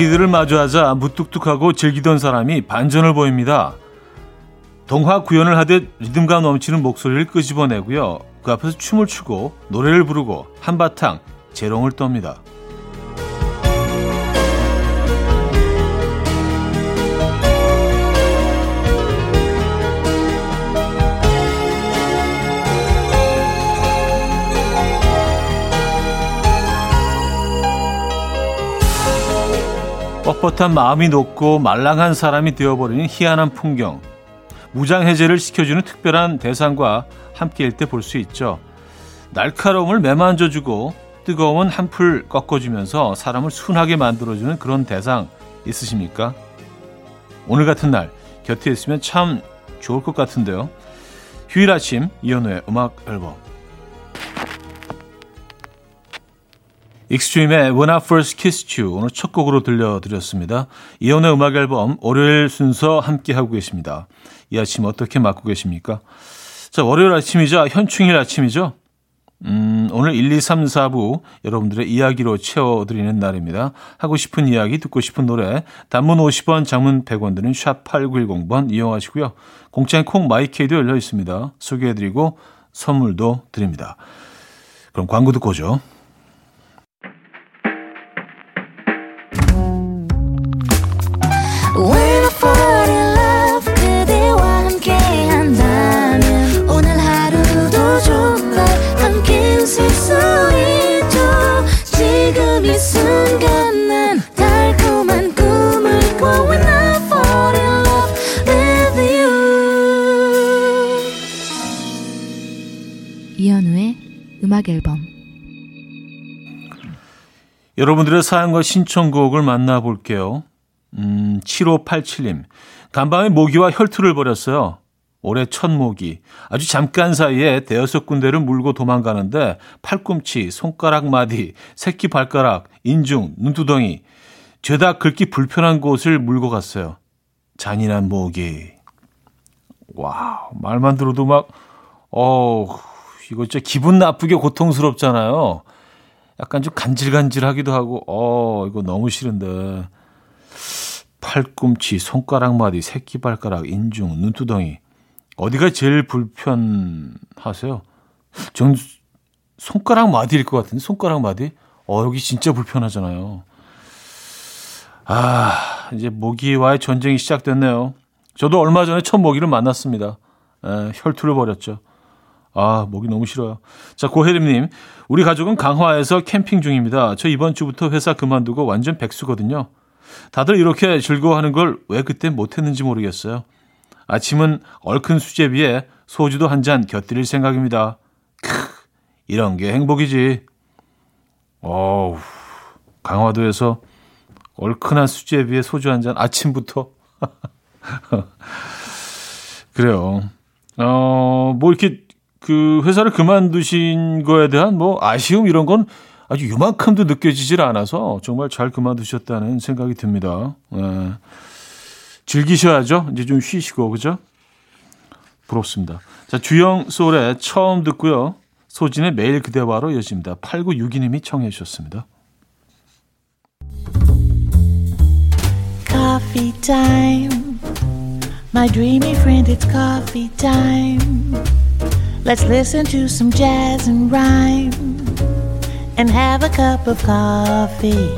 아기들을 마주하자 무뚝뚝하고 즐기던 사람이 반전을 보입니다. 동화 구연을 하듯 리듬감 넘치는 목소리를 끄집어내고요. 그 앞에서 춤을 추고 노래를 부르고 한바탕 재롱을 떱니다. 뻣뻣한 마음이 높고 말랑한 사람이 되어버리는 희한한 풍경. 무장해제를 시켜주는 특별한 대상과 함께일 때 볼 수 있죠. 날카로움을 매만져주고 뜨거움은 한풀 꺾어주면서 사람을 순하게 만들어주는 그런 대상 있으십니까? 오늘 같은 날 곁에 있으면 참 좋을 것 같은데요. 휴일 아침 이현우의 음악 앨범 익스트림의 When I First Kissed You 오늘 첫 곡으로 들려드렸습니다. 이현우의 음악 앨범 월요일 순서 함께하고 계십니다. 이 아침 어떻게 맞고 계십니까? 자, 월요일 아침이자 현충일 아침이죠. 음, 오늘 1, 2, 3, 4부 여러분들의 이야기로 채워드리는 날입니다. 하고 싶은 이야기, 듣고 싶은 노래, 단문 50원, 장문 100원 드는 샵 8910번 이용하시고요. 공짜인 콩 마이케이도 열려 있습니다. 소개해드리고 선물도 드립니다. 그럼 광고 듣고 오죠. 여러분들의 사연과 신청곡을 만나볼게요. 음, 7587님. 간밤에 모기와 혈투를 벌였어요. 올해 첫 모기. 아주 잠깐 사이에 대여섯 군데를 물고 도망가는데 팔꿈치, 손가락 마디, 새끼 발가락, 인중, 눈두덩이 죄다 긁기 불편한 곳을 물고 갔어요. 잔인한 모기. 와, 말만 들어도 막, 어우, 이거 진짜 기분 나쁘게 고통스럽잖아요. 약간 좀 간질간질하기도 하고, 어, 이거 너무 싫은데. 팔꿈치, 손가락 마디, 새끼 발가락, 인중, 눈두덩이. 어디가 제일 불편하세요? 전 손가락 마디일 것 같은데, 손가락 마디? 어, 여기 진짜 불편하잖아요. 아, 이제 모기와의 전쟁이 시작됐네요. 저도 얼마 전에 첫 모기를 만났습니다. 에, 혈투를 벌였죠. 아, 목이 너무 싫어요. 자, 고혜림님. 우리 가족은 강화에서 캠핑 중입니다. 저 이번 주부터 회사 그만두고 완전 백수거든요. 다들 이렇게 즐거워하는 걸 왜 그때 못했는지 모르겠어요. 아침은 얼큰 수제비에 소주도 한 잔 곁들일 생각입니다. 크, 이런 게 행복이지. 어우, 강화도에서 얼큰한 수제비에 소주 한 잔 아침부터. 그래요. 어, 뭐 이렇게 그 회사를 그만두신 거에 대한 뭐 아쉬움 이런 건 아주 요만큼도 느껴지질 않아서 정말 잘 그만두셨다는 생각이 듭니다. 예. 즐기셔야죠. 이제 좀 쉬시고 그죠? 부럽습니다. 자 주영 소울의 처음 듣고요. 소진의 매일 그대와로 이어집니다. 8962님이 청해 주셨습니다. Coffee. My dreamy friend, it's coffee time. Let's listen to some jazz and rhyme and have a cup of coffee.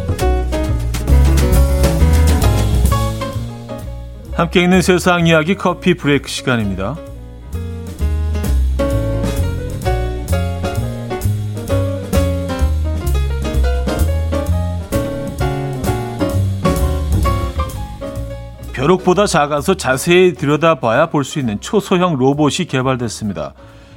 함께 있는 세상 이야기 커피 브레이크 시간입니다. 벼룩보다 작아서 자세히 들여다봐야 볼 수 있는 초소형 로봇이 개발됐습니다.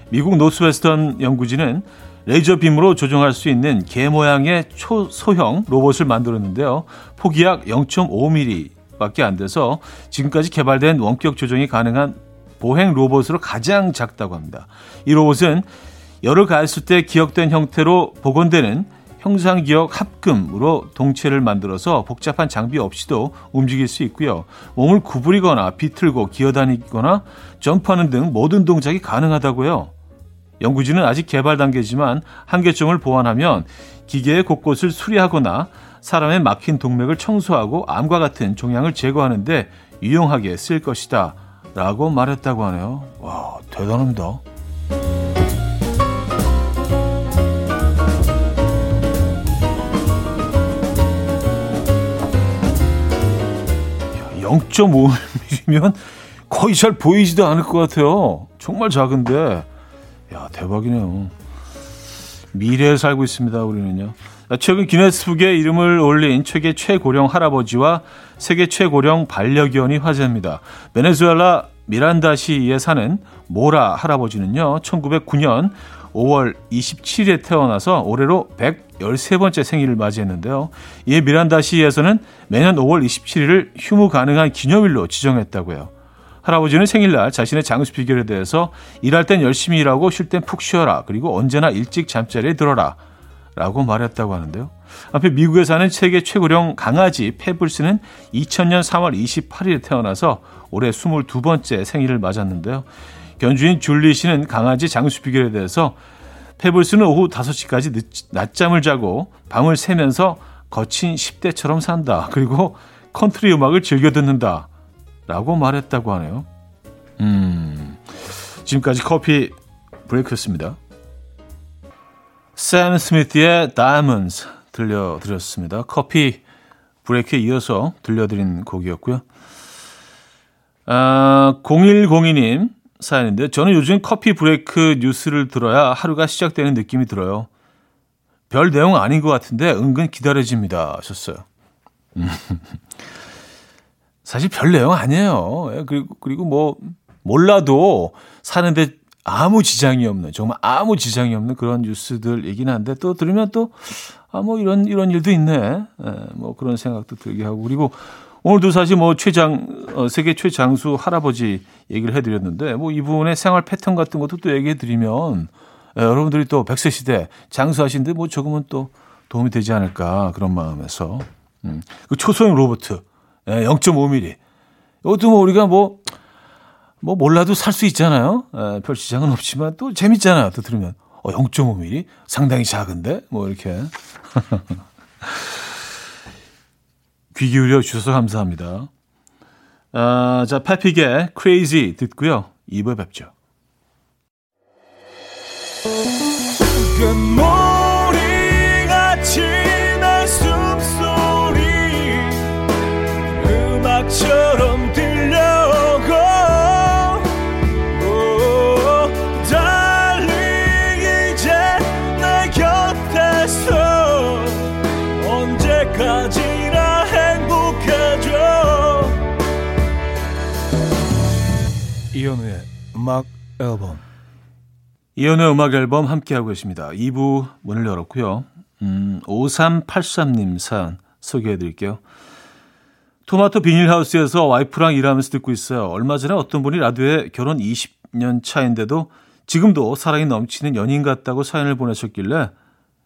미국 노스웨스턴 연구진은 레이저 빔으로 조종할 수 있는 개 모양의 초소형 로봇을 만들었는데요. 폭이 약 0.5mm밖에 안 돼서 지금까지 개발된 원격 조종이 가능한 보행 로봇으로 가장 작다고 합니다. 이 로봇은 열을 가했을 때 기억된 형태로 복원되는 형상 기억 합금으로 동체를 만들어서 복잡한 장비 없이도 움직일 수 있고요. 몸을 구부리거나 비틀고 기어다니거나 점프하는 등 모든 동작이 가능하다고요. 연구진은 아직 개발 단계지만 한계점을 보완하면 기계의 곳곳을 수리하거나 사람의 막힌 동맥을 청소하고 암과 같은 종양을 제거하는데 유용하게 쓸 것이다. 라고 말했다고 하네요. 와, 대단합니다. (0.5mm)면 거의 잘 보이지도 않을 것 같아요. 정말 작은데, 야 대박이네요. 미래에 살고 있습니다. 우리는요. 최근 기네스북에 이름을 올린 세계 최고령 할아버지와 세계 최고령 반려견이 화제입니다. 베네수엘라 미란다시에 사는 모라 할아버지는요, 1909년 5월 27일에 태어나서 올해로 113번째 생일을 맞이했는데요. 이에 미란다 시에서는 매년 5월 27일을 휴무 가능한 기념일로 지정했다고요. 할아버지는 생일날 자신의 장수 비결에 대해서 일할 땐 열심히 일하고 쉴 땐 푹 쉬어라. 그리고 언제나 일찍 잠자리에 들어라. 라고 말했다고 하는데요. 앞에 미국에 사는 세계 최고령 강아지 페블스는 2000년 3월 28일에 태어나서 올해 22번째 생일을 맞았는데요. 견주인 줄리 씨는 강아지 장수 비결에 대해서 페블스는 오후 5시까지 늦, 낮잠을 자고 밤을 새면서 거친 10대처럼 산다. 그리고 컨트리 음악을 즐겨 듣는다. 라고 말했다고 하네요. 음, 지금까지 커피 브레이크였습니다. 샘 스미스의 Diamonds 들려드렸습니다. 커피 브레이크에 이어서 들려드린 곡이었고요. 아, 0102님 사연인데 저는 요즘 커피 브레이크 뉴스를 들어야 하루가 시작되는 느낌이 들어요. 별 내용 아닌 것 같은데 은근 기다려집니다 하셨어요. 사실 별 내용 아니에요. 예, 그리고, 그리고 뭐, 몰라도 사는데 아무 지장이 없는, 정말 아무 지장이 없는 그런 뉴스들이긴 한데 또 들으면 또, 아, 뭐 이런, 이런 일도 있네. 예, 뭐 그런 생각도 들게 하고. 그리고 오늘도 사실 뭐 최장, 어, 세계 최장수 할아버지 얘기를 해드렸는데 뭐 이분의 생활 패턴 같은 것도 또 얘기해드리면 예, 여러분들이 또 100세 시대 장수하신데 뭐 조금은 또 도움이 되지 않을까 그런 마음에서. 음. 그 초소형 로봇 0.5mm. 이것도 뭐 우리가 뭐뭐 몰라도 살 수 있잖아요. 에, 별 지장은 없지만 또 재밌잖아요. 또 들으면 어 0.5mm 상당히 작은데 뭐 이렇게 귀 기울여 주셔서 감사합니다. 아, 자 패픽의 Crazy 듣고요. 2부에 뵙죠. 이현우의 음악 앨범 이현우의 음악 앨범 함께하고 계십니다. 2부 문을 열었고요. 음, 5383님 사연 소개해 드릴게요. 토마토 비닐하우스에서 와이프랑 일하면서 듣고 있어요. 얼마 전에 어떤 분이 라디오에 결혼 20년 차인데도 지금도 사랑이 넘치는 연인 같다고 사연을 보내셨길래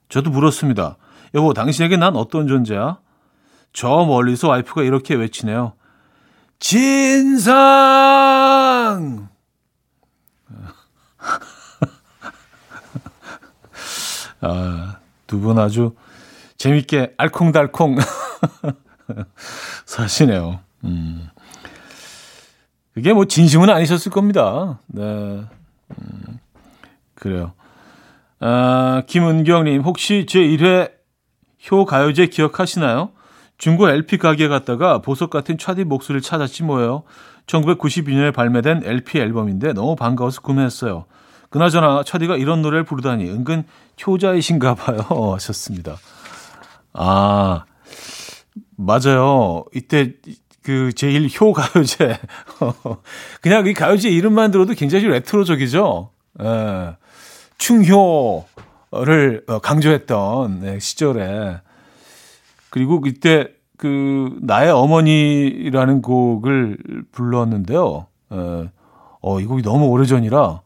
저도 물었습니다. 여보, 당신에게 난 어떤 존재야? 저 멀리서 와이프가 이렇게 외치네요. 진상! 아, 두 분 아주 재밌게 알콩달콩 사시네요. 음. 그게 뭐 진심은 아니셨을 겁니다. 네. 음, 그래요. 아, 김은경님, 혹시 제 1회 효 가요제 기억하시나요? 중고 LP 가게에 갔다가 보석 같은 차디 목소리를 찾았지 뭐예요. 1992년에 발매된 LP 앨범인데 너무 반가워서 구매했어요. 그나저나 차디가 이런 노래를 부르다니 은근 효자이신가 봐요. 하셨습니다. 아, 맞아요. 이때 그 제일 효 가요제. 그냥 이 가요제 이름만 들어도 굉장히 레트로적이죠. 예. 충효를 강조했던 네, 시절에 그리고 그때 그 나의 어머니라는 곡을 불렀는데요. 에, 예. 어, 이 곡이 너무 오래전이라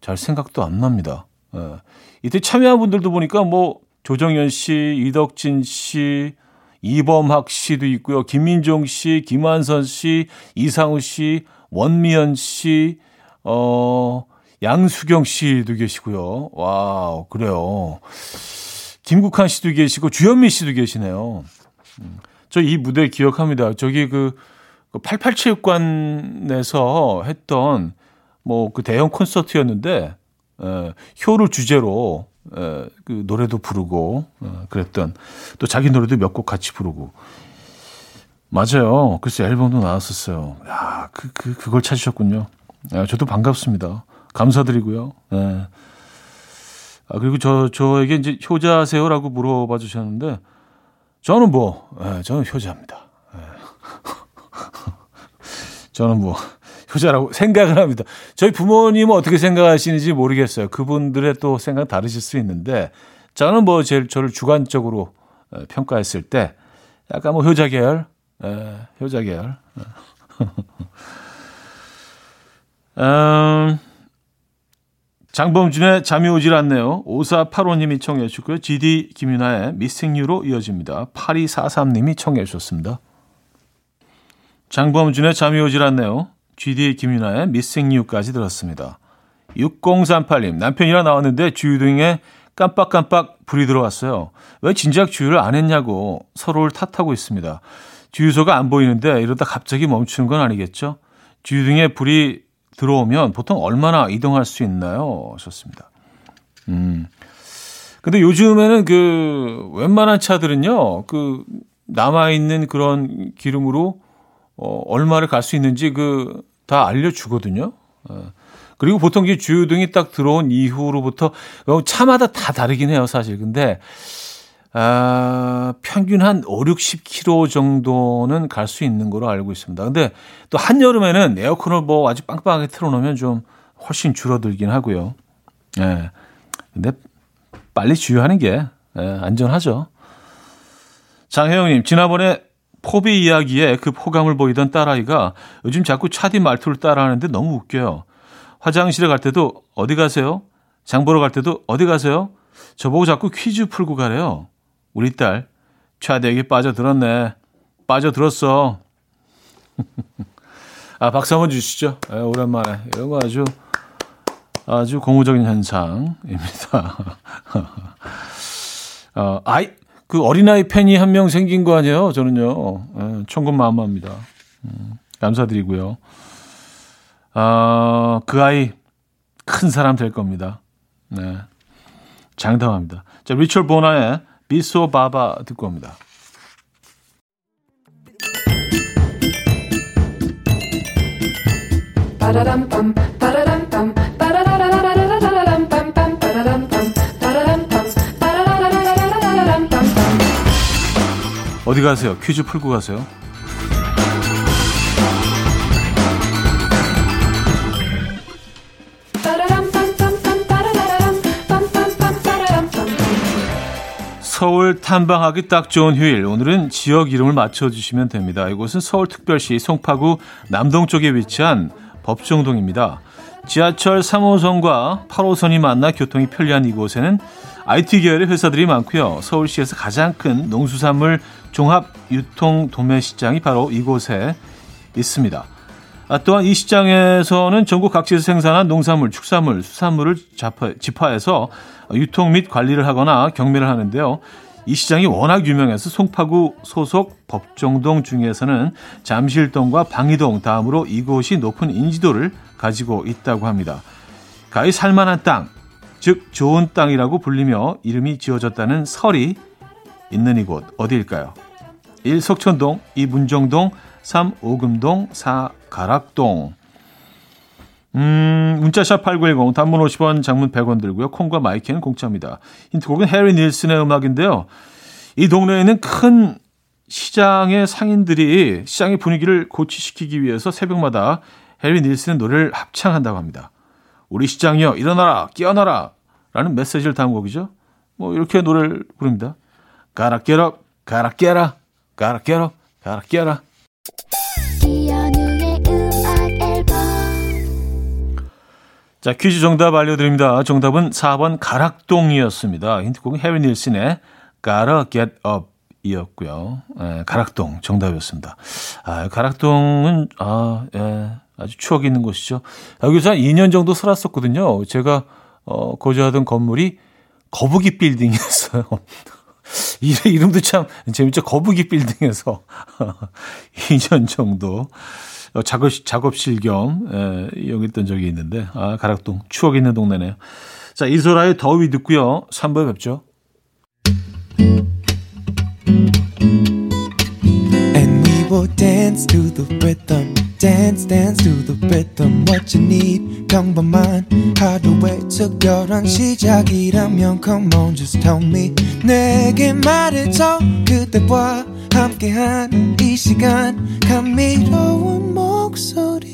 잘 생각도 안 납니다. 에, 예. 이때 참여한 분들도 보니까 뭐 조정현 씨, 이덕진 씨, 이범학 씨도 있고요. 김민종 씨, 김한선 씨, 이상우 씨, 원미연 씨, 어, 양수경 씨도 계시고요. 와우, 그래요. 김국환 씨도 계시고 주현미 씨도 계시네요. 음, 저이 무대 기억합니다. 저기 그 88체육관에서 그 했던 뭐 그 대형 콘서트였는데 에, 효를 주제로 에, 그 노래도 부르고 에, 그랬던 또 자기 노래도 몇 곡 같이 부르고 맞아요. 글쎄 앨범도 나왔었어요. 야, 그, 그 그걸 찾으셨군요. 야, 저도 반갑습니다. 감사드리고요. 네. 아, 그리고 저, 저에게 이제 효자세요라고 물어봐 주셨는데, 저는 뭐, 예, 저는 효자입니다. 예. 저는 뭐, 효자라고 생각을 합니다. 저희 부모님은 어떻게 생각하시는지 모르겠어요. 그분들의 또 생각 다르실 수 있는데, 저는 뭐, 제일 저를 주관적으로 예, 평가했을 때, 약간 뭐, 효자 계열, 예, 효자 계열. 음, 장범준의 잠이 오질 않네요. 5485님이 청해 주셨고요. GD 김윤아의 미생유로 이어집니다. 8243님이 청해 주셨습니다. 장범준의 잠이 오질 않네요. GD 김윤아의 미생유까지 들었습니다. 6038님 남편이랑 나왔는데 주유등에 깜빡깜빡 불이 들어왔어요. 왜 진작 주유를 안 했냐고 서로를 탓하고 있습니다. 주유소가 안 보이는데 이러다 갑자기 멈추는 건 아니겠죠? 주유등에 불이 들어오면 보통 얼마나 이동할 수 있나요? 하셨습니다. 음. 근데 요즘에는 그 웬만한 차들은요, 그 남아있는 그런 기름으로 어, 얼마를 갈 수 있는지 그 다 알려주거든요. 어. 그리고 보통 이 주유등이 딱 들어온 이후로부터 어, 차마다 다 다르긴 해요, 사실. 근데 아, 평균 한 5, 60km 정도는 갈 수 있는 거로 알고 있습니다. 근데 또 한여름에는 에어컨을 뭐 아주 빵빵하게 틀어놓으면 좀 훨씬 줄어들긴 하고요. 예. 근데 빨리 주유하는 게 예, 안전하죠. 장혜영님, 지난번에 포비 이야기에 그 포감을 보이던 딸아이가 요즘 자꾸 차디 말투를 따라하는데 너무 웃겨요. 화장실에 갈 때도 어디 가세요? 장 보러 갈 때도 어디 가세요? 저보고 자꾸 퀴즈 풀고 가래요. 우리 딸 차대기 빠져들었네. 빠져들었어. 아, 박수 한번 주시죠. 네, 오랜만에. 이런 거 아주, 아주 고무적인 현상입니다. 어, 아이, 그 어린아이 팬이 한 명 생긴 거 아니에요? 저는요. 네, 천군 마음합니다. 음, 감사드리고요. 아, 그 아이 큰 사람 될 겁니다. 네. 장담합니다. 자, 리처 보나의 비소 바바 듣고 옵니다. 어디 가세요? 퀴즈 풀고 가세요. 서울 탐방하기 딱 좋은 휴일. 오늘은 지역 이름을 맞춰주시면 됩니다. 이곳은 서울특별시 송파구 남동 쪽에 위치한 법정동입니다. 지하철 3호선과 8호선이 만나 교통이 편리한 이곳에는 IT 계열의 회사들이 많고요. 서울시에서 가장 큰 농수산물 종합 유통 도매 시장이 바로 이곳에 있습니다. 아, 또한 이 시장에서는 전국 각지에서 생산한 농산물, 축산물, 수산물을 집화해서 유통 및 관리를 하거나 경매를 하는데요. 이 시장이 워낙 유명해서 송파구 소속 법정동 중에서는 잠실동과 방이동 다음으로 이곳이 높은 인지도를 가지고 있다고 합니다. 가히 살만한 땅, 즉 좋은 땅이라고 불리며 이름이 지어졌다는 설이 있는 이곳 어디일까요? 1. 석천동, 2. 문정동, 3. 오금동, 4. 가락동. 음, 문자샵 8910, 단문 50원, 장문 100원 들고요. 콩과 마이크는 공짜입니다. 힌트곡은 해리 닐슨의 음악인데요. 이 동네에는 큰 시장의 상인들이 시장의 분위기를 고취시키기 위해서 새벽마다 해리 닐슨의 노래를 합창한다고 합니다. 우리 시장이여, 일어나라, 깨어나라! 라는 메시지를 담은 곡이죠. 뭐, 이렇게 노래를 부릅니다. 가라, 깨라, 가라, 깨라, 가라, 깨라, 가라, 깨라. 자, 퀴즈 정답 알려드립니다. 정답은 4번 가락동이었습니다. 힌트곡은 해리 닐슨의 Gotta Get Up 이었고요. 예, 가락동 정답이었습니다. 아, 가락동은 아, 예, 아주 추억 있는 곳이죠. 여기서 한 2년 정도 살았었거든요. 제가 어, 거주하던 건물이 거북이 빌딩이었어요. 이름도 참 재밌죠. 거북이 빌딩에서 2년 정도 작업, 작업실 겸 예, 이용했던 적이 있는데, 아, 가락동. 추억 있는 동네네요. 자, 이소라의 더위 듣고요. 3부에 뵙죠. Will dance to the rhythm. Dance dance to the rhythm what you need. 평범한 하루의 특별한 시작이라면 come on just tell me. 내게 말해줘 그대와 함께한 이 시간. 감미로운 목소리.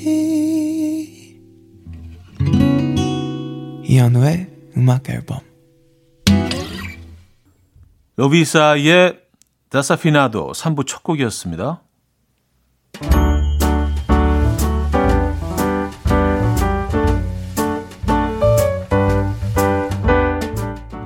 이현우의 음악 앨범. 로비사의 다사피나도 3부 첫 곡이었습니다.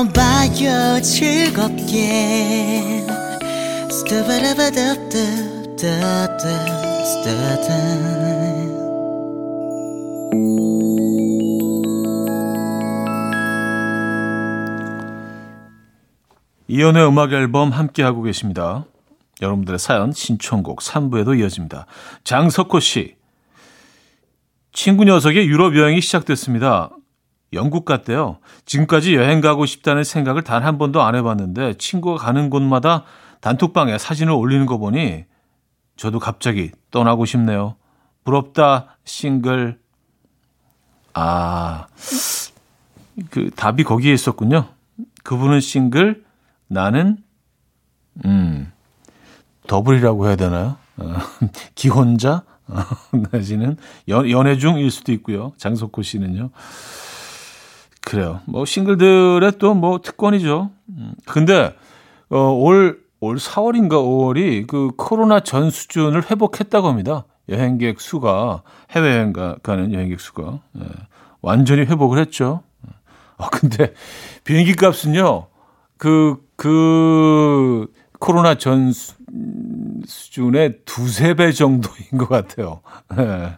들어봐요 즐겁게 스타바라바답답답답답 이연의 음악 앨범 함께하고 계십니다. 여러분들의 사연, 신청곡 3부에도 이어집니다. 장석호 씨. 친구 녀석의 유럽 여행이 시작됐습니다. 영국 갔대요. 지금까지 여행 가고 싶다는 생각을 단 한 번도 안 해봤는데 친구가 가는 곳마다 단톡방에 사진을 올리는 거 보니 저도 갑자기 떠나고 싶네요. 부럽다, 싱글. 아, 그 답이 거기에 있었군요. 그분은 싱글, 나는 음 더블이라고 해야 되나요? 어, 기혼자 어, 내지는 연, 연애 중일 수도 있고요. 장석호 씨는요. 그래요. 뭐 싱글들의 또 뭐 특권이죠. 음, 근데 어, 올, 올 4월인가 5월이 그 코로나 전 수준을 회복했다고 합니다. 여행객 수가 해외 여행 가는 여행객 수가 예, 완전히 회복을 했죠. 아 근데 비행기 값은요. 그, 그, 코로나 전 수, 준의 두세 배 정도인 것 같아요. 네.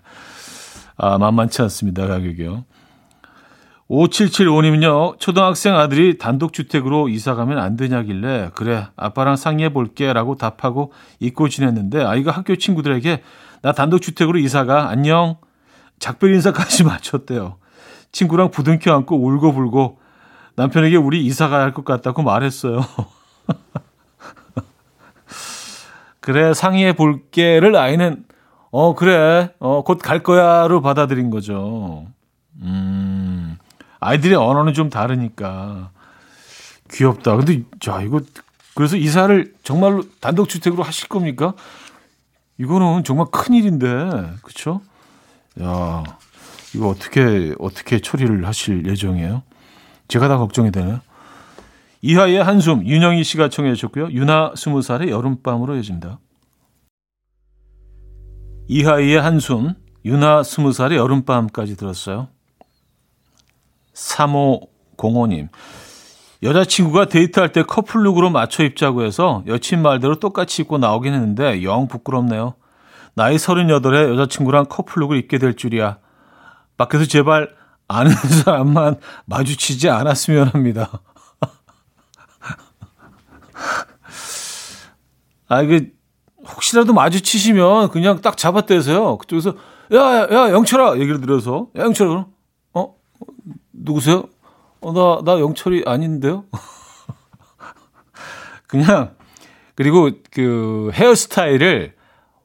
아, 만만치 않습니다, 가격이요. 5775님은요, 초등학생 아들이 단독주택으로 이사 가면 안 되냐길래, 그래, 아빠랑 상의해 볼게 라고 답하고 잊고 지냈는데, 아이가 학교 친구들에게, 나 단독주택으로 이사가, 안녕. 작별 인사까지 마쳤대요. 친구랑 부둥켜 안고 울고불고 남편에게 우리 이사 가야 할 것 같다고 말했어요. 그래, 상의해 볼게를 아이는, 어, 그래, 어, 곧 갈 거야로 받아들인 거죠. 음, 아이들의 언어는 좀 다르니까. 귀엽다. 근데, 자, 이거, 그래서 이사를 정말로 단독주택으로 하실 겁니까? 이거는 정말 큰 일인데, 그쵸? 야, 이거 어떻게, 어떻게 처리를 하실 예정이에요? 제가 다 걱정이 되네요. 이하의 한숨, 윤영희 씨가 청해 주셨고요. 유나 스무 살의 여름밤으로 이어집니다. 이하이의 한숨, 유나 스무 살의 여름밤까지 들었어요. 3505님. 여자친구가 데이트할 때 커플룩으로 맞춰 입자고 해서 여친 말대로 똑같이 입고 나오긴 했는데 영 부끄럽네요. 나이 38에 여자친구랑 커플룩을 입게 될 줄이야. 밖에서 제발 아는 사람만 마주치지 않았으면 합니다. 아, 이게, 혹시라도 마주치시면 그냥 딱 잡아떼세요. 그쪽에서, 야, 야, 야, 영철아! 얘기를 들어서, 야, 영철아, 어? 누구세요? 어, 나, 나 영철이 아닌데요? 그냥, 그리고 그 헤어스타일을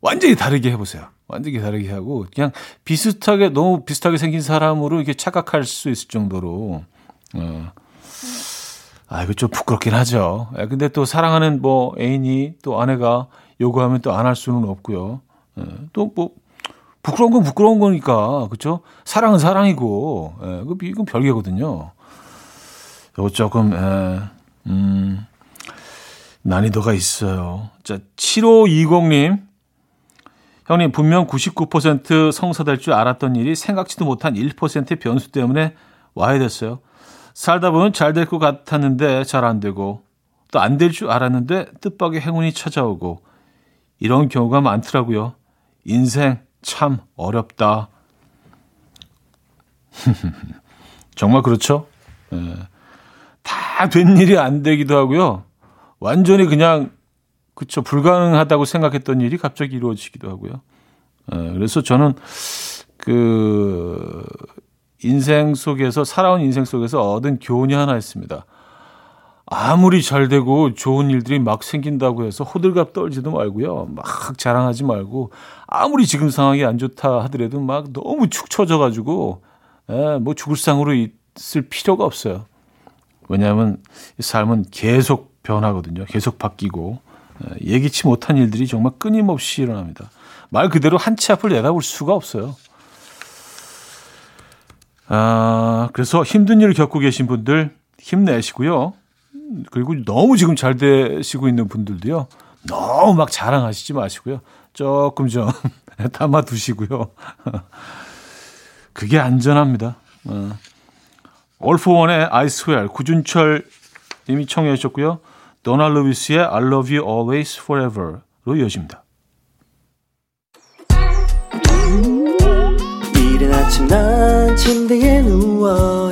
완전히 다르게 해보세요. 완전히 다르게 하고, 그냥 비슷하게, 너무 비슷하게 생긴 사람으로 이렇게 착각할 수 있을 정도로, 어. 아, 이거 좀 부끄럽긴 하죠. 예, 근데 또 사랑하는 뭐 애인이 또 아내가 요구하면 또 안 할 수는 없고요. 예, 또뭐 부끄러운 건 부끄러운 거니까 그렇죠. 사랑은 사랑이고 예, 이건 별개거든요. 요거 조금 예, 음, 난이도가 있어요. 자, 7520님. 형님, 분명 99% 성사될 줄 알았던 일이 생각지도 못한 1%의 변수 때문에 와야 됐어요. 살다 보면 잘 될 것 같았는데 잘 안 되고 또 안 될 줄 알았는데 뜻밖의 행운이 찾아오고 이런 경우가 많더라고요. 인생 참 어렵다. 정말 그렇죠? 예. 다된 일이 안 되기도 하고요. 완전히 그냥 그쵸 불가능하다고 생각했던 일이 갑자기 이루어지기도 하고요. 예. 그래서 저는 그 인생 속에서 살아온 인생 속에서 얻은 교훈이 하나 있습니다. 아무리 잘 되고 좋은 일들이 막 생긴다고 해서 호들갑 떨지도 말고요. 막 자랑하지 말고 아무리 지금 상황이 안 좋다 하더라도 막 너무 축 처져 가지고 예, 뭐 죽을 상으로 있을 필요가 없어요. 왜냐하면 삶은 계속 변하거든요. 계속 바뀌고 예, 예기치 못한 일들이 정말 끊임없이 일어납니다. 말 그대로 한 치 앞을 내다볼 수가 없어요. 아, 그래서 힘든 일을 겪고 계신 분들 힘내시고요. 그리고 너무 지금 잘 되시고 있는 분들도요. 너무 막 자랑하시지 마시고요. 조금 좀 담아 두시고요. 그게 안전합니다. 어. 올포원의 I swear 구준철 님이 청해 주셨고요. 도널 루비스의 I love you always forever로 이어집니다. 이른 아침 난 침대에 누워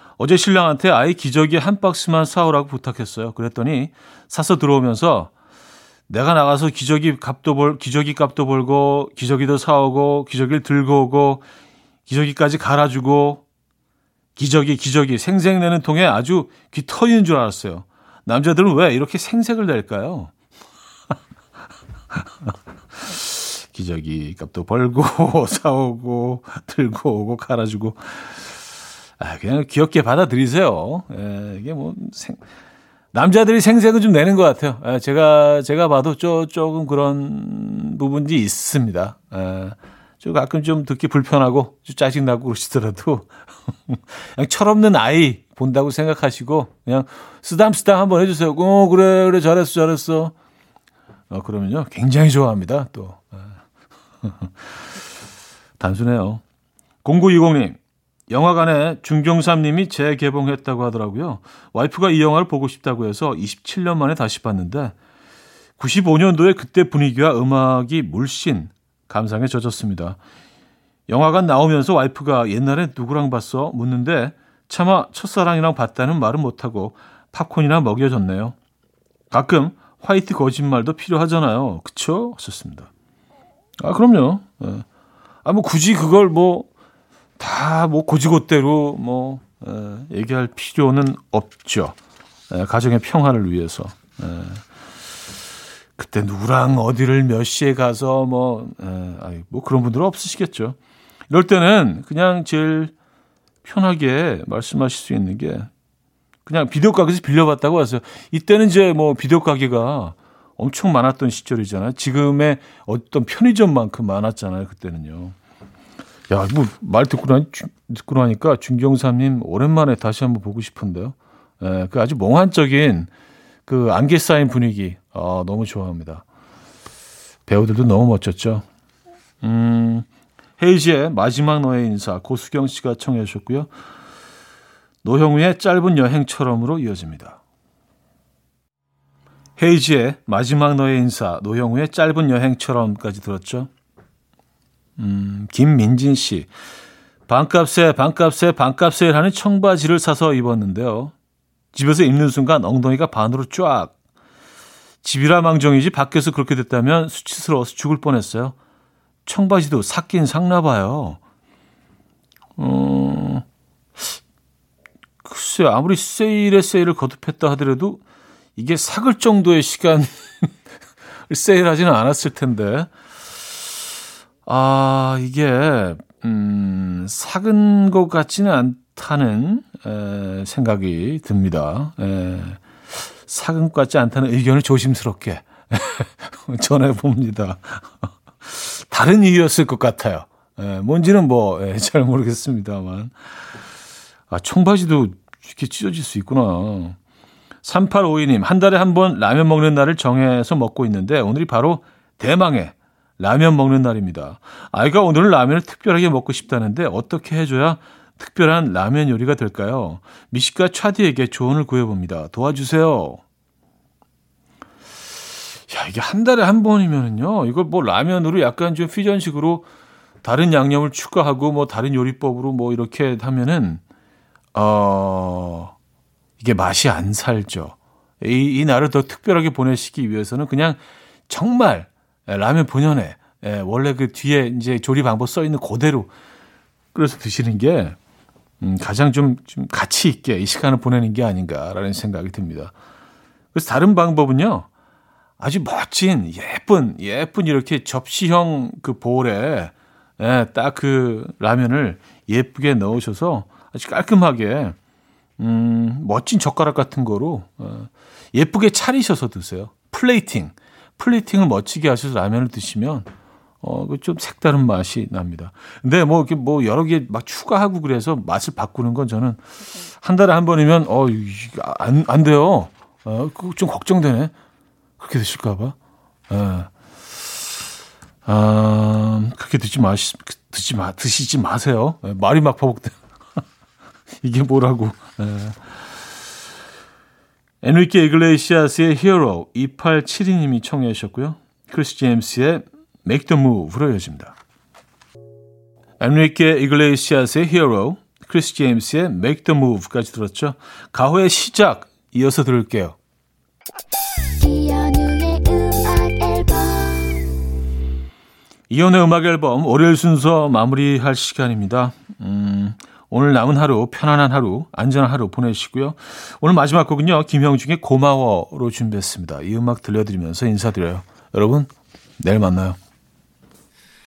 어제 신랑한테 아이 기저귀 한 박스만 사오라고 부탁했어요. 그랬더니 사서 들어오면서 내가 나가서 기저귀 값도 벌, 기저귀 값도 벌고, 기저귀도 사오고, 기저귀를 들고 오고, 기저귀까지 갈아주고, 기저귀, 기저귀, 생색 내는 통에 아주 귀 터지는 줄 알았어요. 남자들은 왜 이렇게 생색을 낼까요? 기저귀 값도 벌고 사오고 들고 오고 갈아주고 아 그냥 귀엽게 받아들이세요. 예, 이게 뭐 생, 남자들이 생색은 좀 내는 것 같아요. 예, 제가 제가 봐도 쪼, 조금 그런 부분이 있습니다. 예, 좀 가끔 좀 듣기 불편하고 좀 짜증 나고 그러시더라도 그냥 철없는 아이 본다고 생각하시고 그냥 쓰담쓰담 한번 해주세요. 어 그래 그래 잘했어 잘했어. 어 그러면요 굉장히 좋아합니다 또. 단순해요. 0920님, 영화관에 중경삼님이 재개봉했다고 하더라고요. 와이프가 이 영화를 보고 싶다고 해서 27년 만에 다시 봤는데 95년도에 그때 분위기와 음악이 물씬 감상에 젖었습니다. 영화관 나오면서 와이프가 옛날에 누구랑 봤어? 묻는데 차마 첫사랑이랑 봤다는 말은 못하고 팝콘이나 먹여줬네요. 가끔 화이트 거짓말도 필요하잖아요. 그쵸? 하셨습니다. 아, 그럼요. 예. 아, 뭐 굳이 그걸 뭐 다 뭐 고지고대로 뭐 에, 얘기할 필요는 없죠. 에, 가정의 평화를 위해서. 에, 그때 누구랑 어디를 몇 시에 가서 뭐, 에, 아이, 뭐 그런 분들은 없으시겠죠. 이럴 때는 그냥 제일 편하게 말씀하실 수 있는 게 그냥 비디오 가게에서 빌려봤다고 하세요. 이때는 이제 뭐 비디오 가게가 엄청 많았던 시절이잖아요. 지금의 어떤 편의점만큼 많았잖아요. 그때는요. 야, 뭐 말 듣고 나니 듣고 나니까 준경사님 오랜만에 다시 한번 보고 싶은데요. 예, 그 아주 몽환적인 그 안개 쌓인 분위기, 아, 너무 좋아합니다. 배우들도 너무 멋졌죠. 음, 헤이지의 마지막 너의 인사 고수경 씨가 청해 주셨고요. 노형우의 짧은 여행처럼으로 이어집니다. 헤이지의 마지막 너의 인사 노형우의 짧은 여행처럼까지 들었죠. 음, 김민진 씨. 반값에 반값에 반값 세일하는 청바지를 사서 입었는데요. 집에서 입는 순간 엉덩이가 반으로 쫙. 집이라 망정이지 밖에서 그렇게 됐다면 수치스러워서 죽을 뻔했어요. 청바지도 삭긴 삭나 봐요. 어, 글쎄 아무리 세일에 세일을 거듭했다 하더라도 이게 삭을 정도의 시간을 세일하지는 않았을 텐데. 아, 이게, 음, 삭은 것 같지는 않다는 에, 생각이 듭니다. 에, 삭은 것 같지 않다는 의견을 조심스럽게 전해봅니다. 다른 이유였을 것 같아요. 에, 뭔지는 뭐, 잘 모르겠습니다만. 아, 청바지도 이렇게 찢어질 수 있구나. 3852님, 한 달에 한 번 라면 먹는 날을 정해서 먹고 있는데, 오늘이 바로 대망의 라면 먹는 날입니다. 아이가 오늘 라면을 특별하게 먹고 싶다는데, 어떻게 해줘야 특별한 라면 요리가 될까요? 미식가 차디에게 조언을 구해봅니다. 도와주세요. 야, 이게 한 달에 한 번이면은요, 이걸 뭐 라면으로 약간 좀 퓨전식으로 다른 양념을 추가하고 뭐 다른 요리법으로 뭐 이렇게 하면은, 어, 이게 맛이 안 살죠. 이, 이 날을 더 특별하게 보내시기 위해서는 그냥 정말 라면 본연에 예, 원래 그 뒤에 이제 조리 방법 써 있는 그대로 끓여서 드시는 게 음, 가장 좀, 좀 가치 있게 이 시간을 보내는 게 아닌가라는 생각이 듭니다. 그래서 다른 방법은요. 아주 멋진 예쁜 예쁜 이렇게 접시형 그 볼에 예, 딱 그 라면을 예쁘게 넣으셔서 아주 깔끔하게 음, 멋진 젓가락 같은 거로 어, 예쁘게 차리셔서 드세요. plating. plating을 멋지게 하셔서 라면을 드시면 어, 그좀 색다른 맛이 납니다. 근데 뭐, 이렇게 뭐 여러 개 막 추가하고 그래서 맛을 바꾸는 건 저는 한 달에 한 번이면, 어, 안, 안 돼요. 어, 좀 걱정되네. 그렇게 드실까봐. 예. 아, 그렇게 드지 마시, 드지 마, 드시지 마세요. 예, 말이 막 버벅대. 이게 뭐라고. 예. 엔리케 이글레시아스의 Hero 2872님이 청해 주셨고요. 크리스 제임스의 Make the Move로 이어집니다. 엔리케 이글레시아스의 Hero, 크리스 제임스의 Make the Move까지 들었죠. 가호의 시작 이어서 들을게요. 이연의 음악 앨범 월요일 순서 마무리할 시간입니다. 음, 오늘 남은 하루 편안한 하루 안전한 하루 보내시고요. 오늘 마지막 곡은요. 김형중의 고마워로 준비했습니다. 이 음악 들려드리면서 인사드려요. 여러분 내일 만나요.